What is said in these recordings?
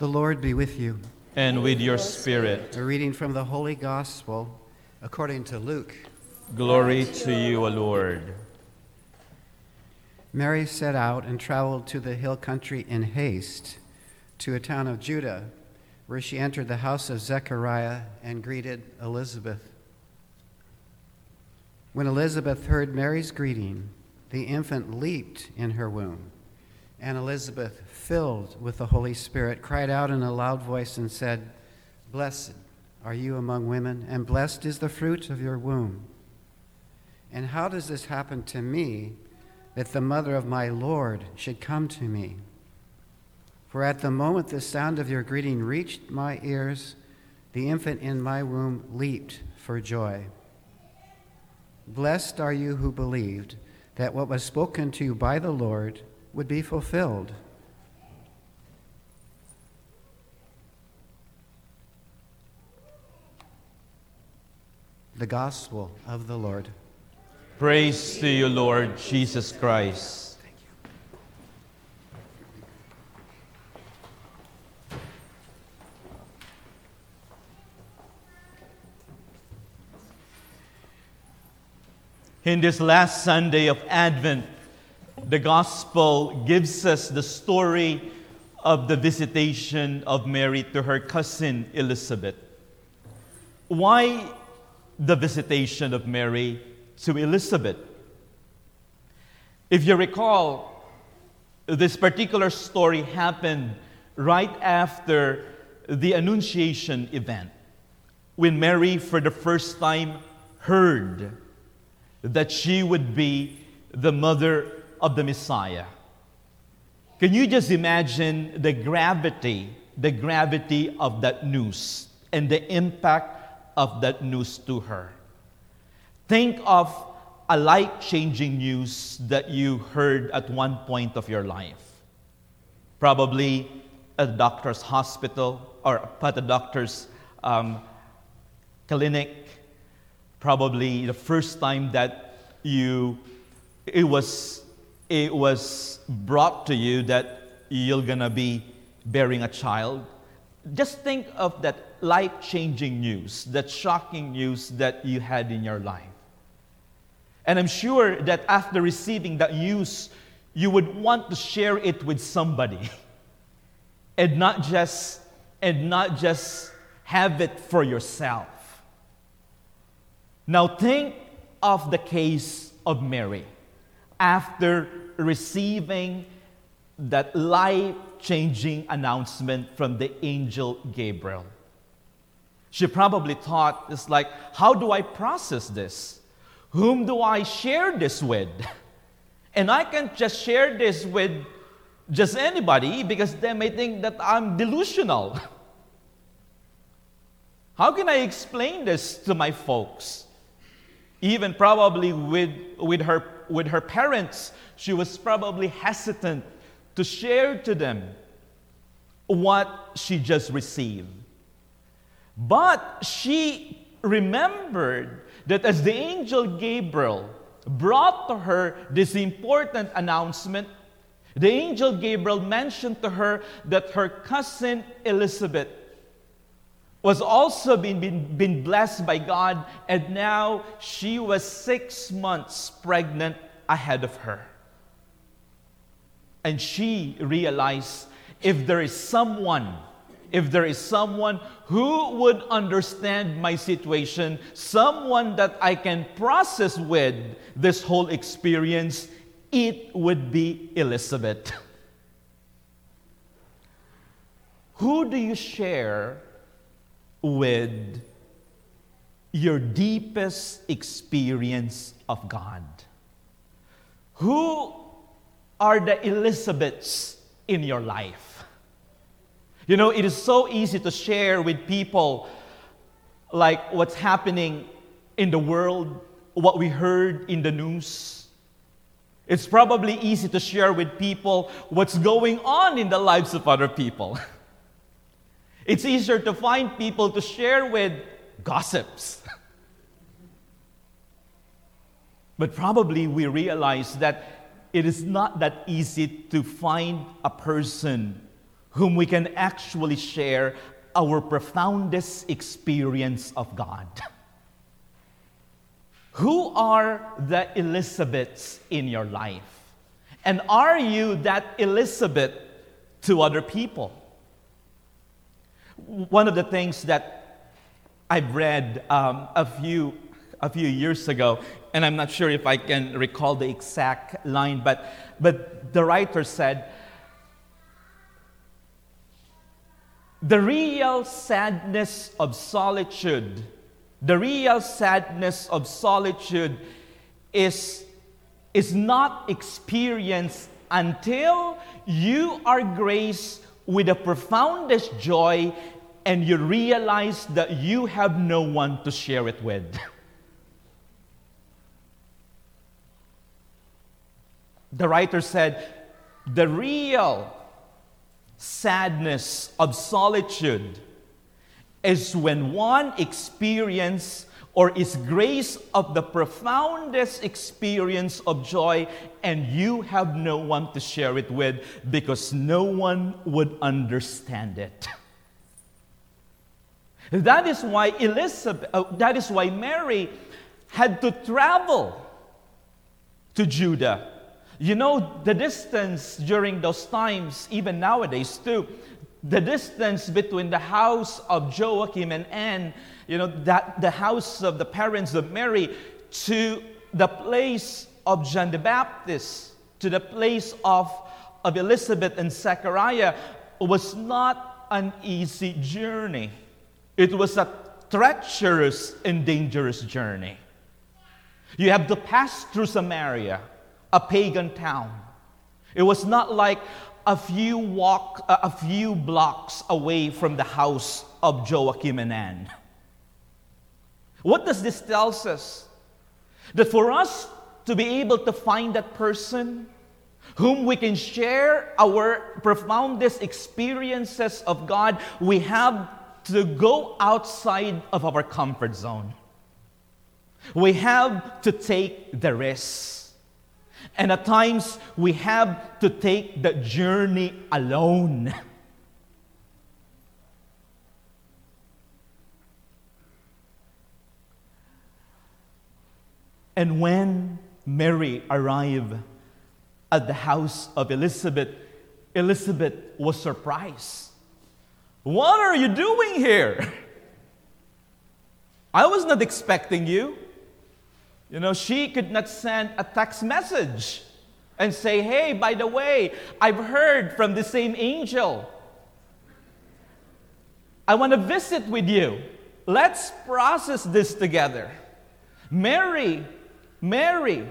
The Lord be with you. and with your spirit. A reading from the Holy Gospel according to Luke. Glory to you, O Lord. Mary set out and traveled to the hill country in haste to a town of Judah, where she entered the house of Zechariah and greeted Elizabeth. When Elizabeth heard Mary's greeting, the infant leaped in her womb, and Elizabeth, filled with the Holy Spirit, cried out in a loud voice and said, Blessed are you among women, and blessed is the fruit of your womb. And how does this happen to me? that the mother of my Lord should come to me. For at the moment the sound of your greeting reached my ears, the infant in my womb leaped for joy. Blessed are you who believed that what was spoken to you by the Lord would be fulfilled. The Gospel of the Lord. Praise to you, Lord Jesus Christ. In this last Sunday of Advent, the Gospel gives us the story of the visitation of Mary to her cousin Elizabeth. Why the visitation of Mary to Elizabeth? If you recall, this particular story happened right after the Annunciation event, when Mary, for the first time, heard that she would be the mother of the Messiah. Can you just imagine the gravity, the gravity of that news and the impact of that news to her? Think of a life changing news that you heard at one point of your life. Probably a doctor's hospital or at a doctor's um, clinic. Probably the first time that you it was it was brought to you that you're gonna be bearing a child. Just think of that life changing news, that shocking news that you had in your life. And I'm sure that after receiving that news, you would want to share it with somebody and not just and not just have it for yourself. Now think of the case of Mary after receiving that life changing announcement from the angel Gabriel. She probably thought, it's like, how do I process this? Whom do I share this with? And I can't just share this with just anybody because they may think that I'm delusional. How can I explain this to my folks? Even probably with, with, her, with her parents, she was probably hesitant to share to them what she just received. But she remembered that as the angel Gabriel brought to her this important announcement, the angel Gabriel mentioned to her that her cousin Elizabeth was also been, been, been blessed by God, and now she was six months pregnant ahead of her. And she realized if there is someone, if there is someone who would understand my situation, someone that I can process with this whole experience, it would be Elizabeth. Who do you share with your deepest experience of God? Who are the Elizabeths in your life? You know, it is so easy to share with people like what's happening in the world, what we heard in the news. It's probably easy to share with people what's going on in the lives of other people. It's easier to find people to share with gossips. but probably we realize that it is not that easy to find a person whom we can actually share our profoundest experience of God. Who are the Elizabeths in your life? And are you that Elizabeth to other people? One of the things that I've read um, a, few, a few years ago, and I'm not sure if I can recall the exact line, but, but the writer said, The real sadness of solitude, the real sadness of solitude is, is not experienced until you are graced with the profoundest joy and you realize that you have no one to share it with. the writer said, the real sadness of solitude is when one experience or is grace of the profoundest experience of joy and you have no one to share it with because no one would understand it. That is why elizabeth uh, that is why mary had to travel to judah. You know, the distance during those times, even nowadays too, the distance between the house of Joachim and Anne, you know, that the house of the parents of Mary, to the place of John the Baptist, to the place of, of Elizabeth and Zechariah, was not an easy journey. It was a treacherous and dangerous journey. You have to pass through Samaria a pagan town. It was not like a few walk, a few blocks away from the house of Joachim and Anne. What does this tell us? That for us to be able to find that person whom we can share our profoundest experiences of God, we have to go outside of our comfort zone. We have to take the risk. And at times, we have to take the journey alone. And when Mary arrived at the house of Elizabeth, Elizabeth was surprised. What are you doing here? I was not expecting you. You know, she could not send a text message and say, hey, by the way, I've heard from the same angel. I want to visit with you. Let's process this together. Mary, Mary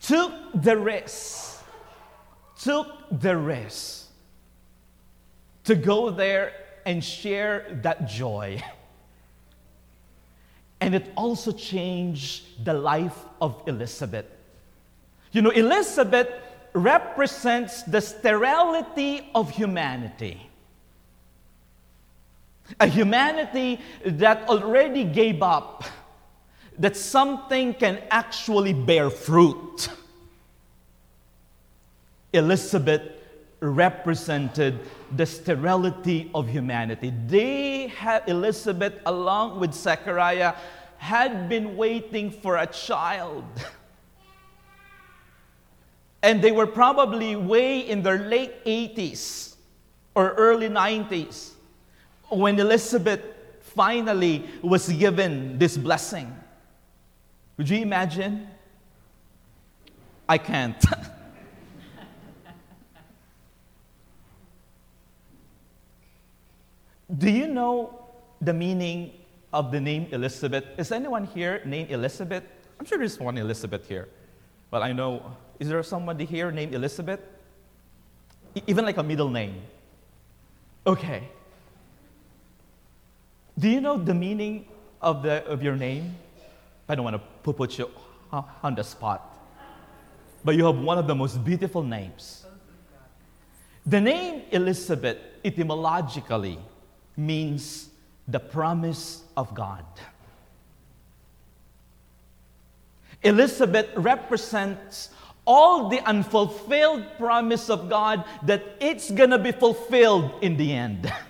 took the risk, took the risk to go there and share that joy. And it also changed the life of Elizabeth. You know, Elizabeth represents the sterility of humanity. A humanity that already gave up that something can actually bear fruit. Elizabeth represented the sterility of humanity. They had, Elizabeth, along with Zechariah, had been waiting for a child. And they were probably way in their late 80s or early 90s when Elizabeth finally was given this blessing. Would you imagine? I can't. Do you know the meaning of the name Elizabeth? Is anyone here named Elizabeth? I'm sure there's one Elizabeth here. Well, I know. Is there somebody here named Elizabeth? Even like a middle name. Okay. Do you know the meaning of, the, of your name? I don't want to put you on the spot. But you have one of the most beautiful names. The name Elizabeth, etymologically, means the promise of God. Elizabeth represents all the unfulfilled promise of God that it's going to be fulfilled in the end.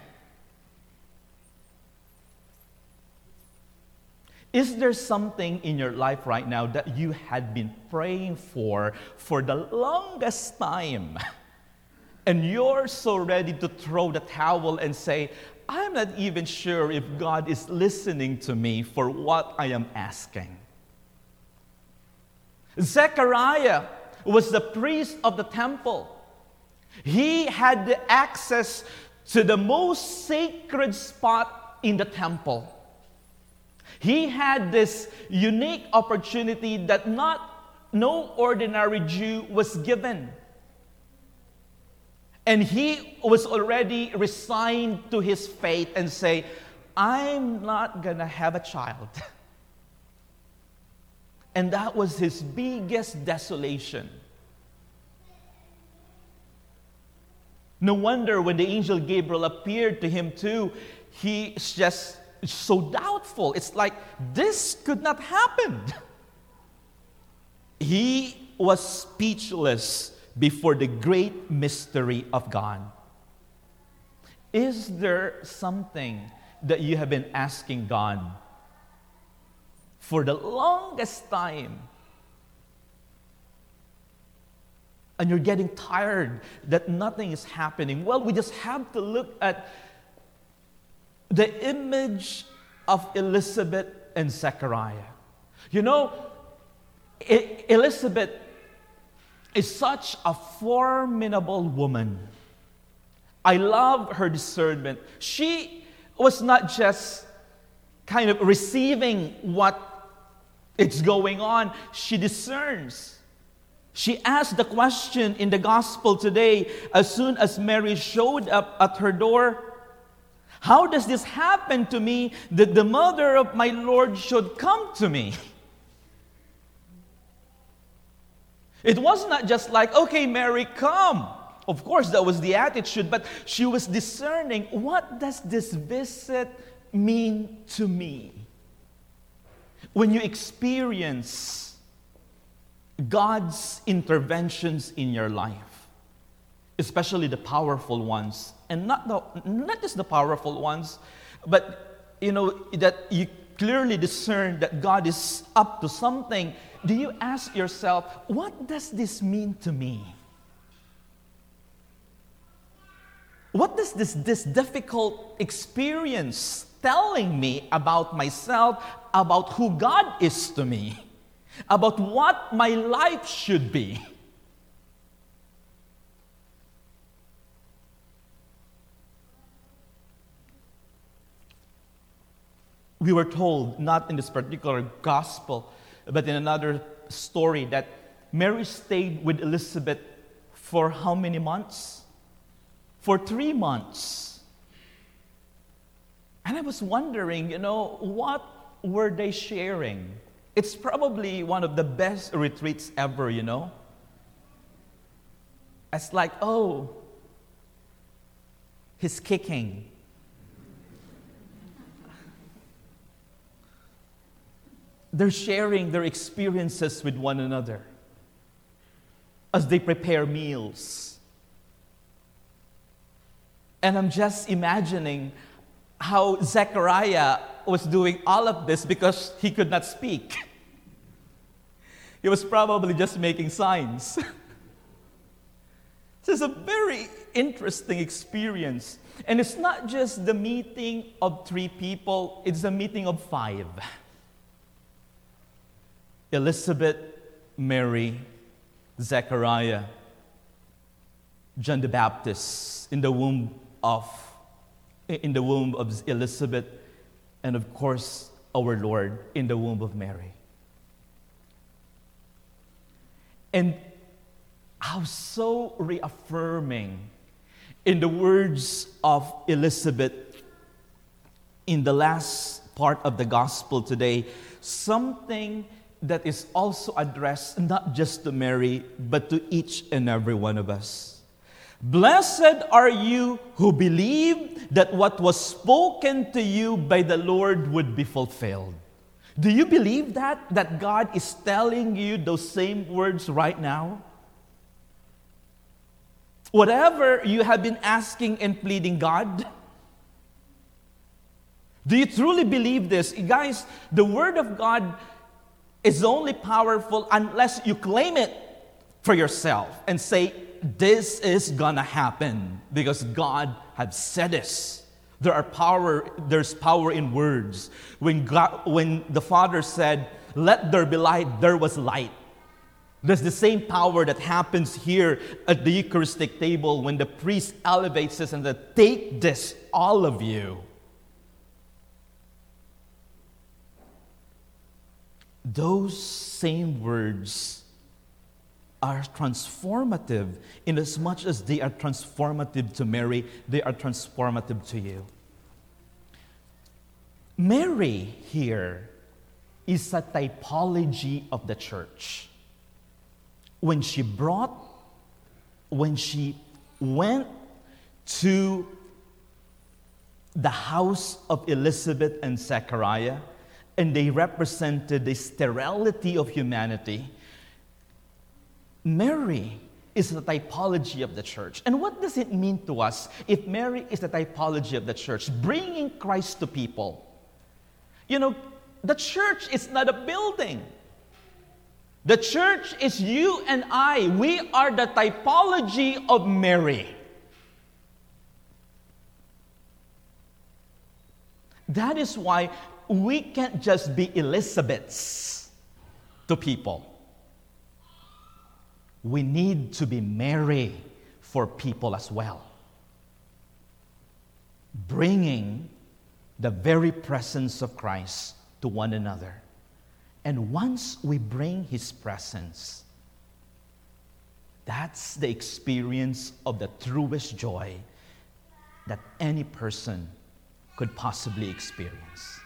Is there something in your life right now that you had been praying for for the longest time? And you're so ready to throw the towel and say, I'm not even sure if God is listening to me for what I am asking. Zechariah was the priest of the temple. He had access to the most sacred spot in the temple. He had this unique opportunity that not no ordinary Jew was given. And he was already resigned to his fate and say, I'm not going to have a child. And that was his biggest desolation. No wonder when the angel Gabriel appeared to him too, he's just so doubtful. It's like this could not happen. He was speechless before the great mystery of God. Is there something that you have been asking God for the longest time? And you're getting tired that nothing is happening. Well, we just have to look at the image of Elizabeth and Zechariah. You know, Elizabeth is such a formidable woman. I love her discernment. She was not just kind of receiving what is going on, she discerns. She asked the question in the gospel today as soon as Mary showed up at her door How does this happen to me that the mother of my Lord should come to me? It was not just like, okay, Mary, come. Of course, that was the attitude, but she was discerning what does this visit mean to me? When you experience God's interventions in your life, especially the powerful ones, and not, the, not just the powerful ones, but you know, that you clearly discern that God is up to something do you ask yourself, what does this mean to me? What does this, this difficult experience telling me about myself, about who God is to me, about what my life should be? We were told, not in this particular gospel, but in another story that Mary stayed with Elizabeth for how many months? For three months. And I was wondering, you know, what were they sharing? It's probably one of the best retreats ever, you know? It's like, oh, he's kicking. They're sharing their experiences with one another as they prepare meals. And I'm just imagining how Zechariah was doing all of this because he could not speak. He was probably just making signs. this is a very interesting experience. And it's not just the meeting of three people, it's a meeting of five. Elizabeth, Mary, Zechariah, John the Baptist in the womb of in the womb of Elizabeth, and of course our Lord in the womb of Mary. And how so reaffirming in the words of Elizabeth in the last part of the gospel today, something that is also addressed not just to Mary, but to each and every one of us. Blessed are you who believe that what was spoken to you by the Lord would be fulfilled. Do you believe that? That God is telling you those same words right now? Whatever you have been asking and pleading, God, do you truly believe this? Guys, the Word of God is only powerful unless you claim it for yourself and say, This is gonna happen because God has said this. There are power, there's power in words. When, God, when the Father said, Let there be light, there was light. There's the same power that happens here at the Eucharistic table when the priest elevates us and says, Take this, all of you. Those same words are transformative in as much as they are transformative to Mary, they are transformative to you. Mary here is a typology of the church. When she brought, when she went to the house of Elizabeth and Zechariah, and they represented the sterility of humanity, Mary is the typology of the church. And what does it mean to us if Mary is the typology of the church, bringing Christ to people? You know, the church is not a building. The church is you and I. We are the typology of Mary. That is why we can't just be Elizabeths to people. We need to be Mary for people as well. Bringing the very presence of Christ to one another. And once we bring His presence, that's the experience of the truest joy that any person could possibly experience.